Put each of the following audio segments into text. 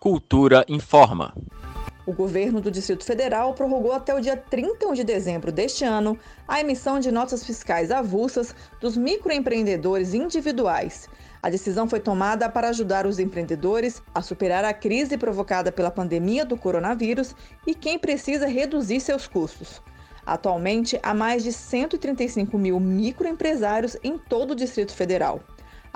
Cultura informa. O governo do Distrito Federal prorrogou até o dia 31 de dezembro deste ano a emissão de notas fiscais avulsas dos microempreendedores individuais. A decisão foi tomada para ajudar os empreendedores a superar a crise provocada pela pandemia do coronavírus e quem precisa reduzir seus custos. Atualmente, há mais de 135 mil microempresários em todo o Distrito Federal.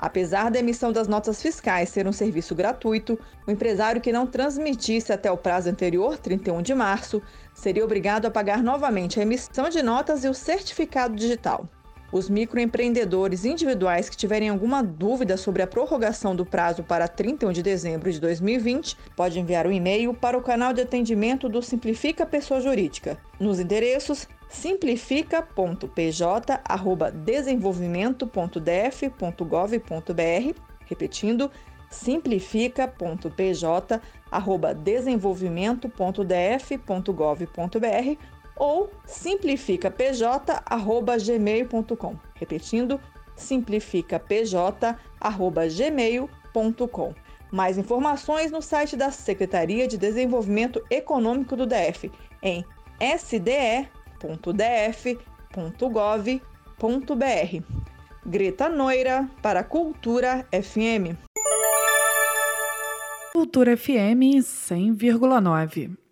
Apesar da emissão das notas fiscais ser um serviço gratuito, o empresário que não transmitisse até o prazo anterior, 31 de março, seria obrigado a pagar novamente a emissão de notas e o certificado digital. Os microempreendedores individuais que tiverem alguma dúvida sobre a prorrogação do prazo para 31 de dezembro de 2020 podem enviar um e-mail para o canal de atendimento do Simplifica Pessoa Jurídica, nos endereços simplifica.pj@desenvolvimento.df.gov.br, repetindo simplifica.pj@desenvolvimento.df.gov.br ou simplificapj@gmail.com. Repetindo, simplificapj@gmail.com. Mais informações no site da Secretaria de Desenvolvimento Econômico do DF em sde.df.gov.br. Greta Noira para Cultura FM. Cultura FM 100,9.